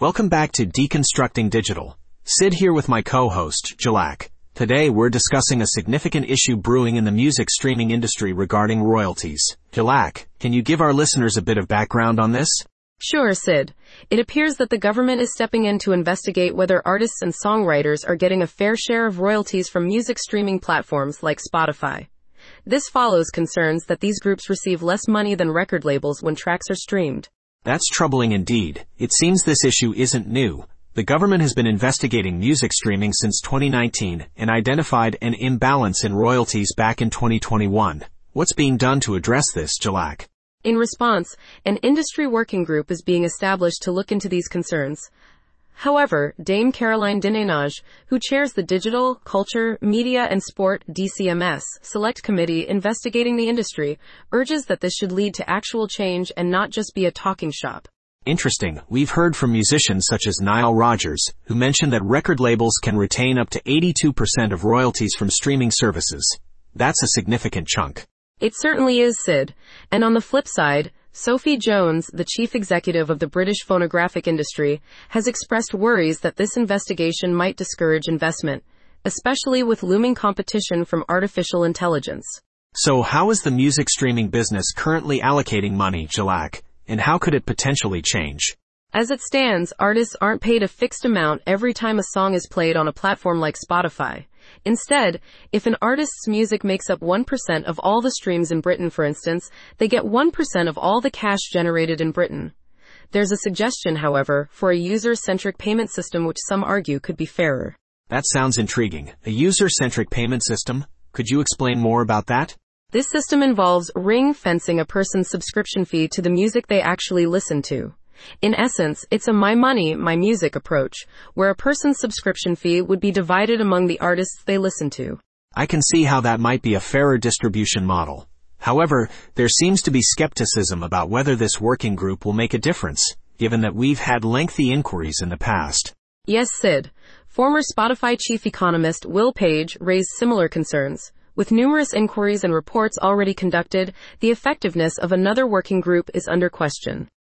Welcome back to Deconstructing Digital. Sid here with my co-host, Jalak. Today we're discussing a significant issue brewing in the music streaming industry regarding royalties. Jalak, can you give our listeners a bit of background on this? Sure, Sid. It appears that the government is stepping in to investigate whether artists and songwriters are getting a fair share of royalties from music streaming platforms like Spotify. This follows concerns that these groups receive less money than record labels when tracks are streamed. That's troubling indeed. It seems this issue isn't new. The government has been investigating music streaming since 2019 and identified an imbalance in royalties back in 2021. What's being done to address this, Jalak? In response, an industry working group is being established to look into these concerns. However, Dame Caroline Dinenage, who chairs the Digital, Culture, Media and Sport DCMS Select Committee investigating the industry, urges that this should lead to actual change and not just be a talking shop. Interesting. We've heard from musicians such as Nile Rodgers, who mentioned that record labels can retain up to 82% of royalties from streaming services. That's a significant chunk. It certainly is, Sid. And on the flip side, Sophie Jones, the chief executive of the British phonographic industry, has expressed worries that this investigation might discourage investment, especially with looming competition from artificial intelligence. So how is the music streaming business currently allocating money, Jalak? And how could it potentially change? As it stands, artists aren't paid a fixed amount every time a song is played on a platform like Spotify. Instead, if an artist's music makes up 1% of all the streams in Britain, for instance, they get 1% of all the cash generated in Britain. There's a suggestion, however, for a user-centric payment system which some argue could be fairer. That sounds intriguing. A user-centric payment system? Could you explain more about that? This system involves ring fencing a person's subscription fee to the music they actually listen to. In essence, it's a my money, my music approach, where a person's subscription fee would be divided among the artists they listen to. I can see how that might be a fairer distribution model. However, there seems to be skepticism about whether this working group will make a difference, given that we've had lengthy inquiries in the past. Yes, Sid. Former Spotify chief economist Will Page raised similar concerns. With numerous inquiries and reports already conducted, the effectiveness of another working group is under question.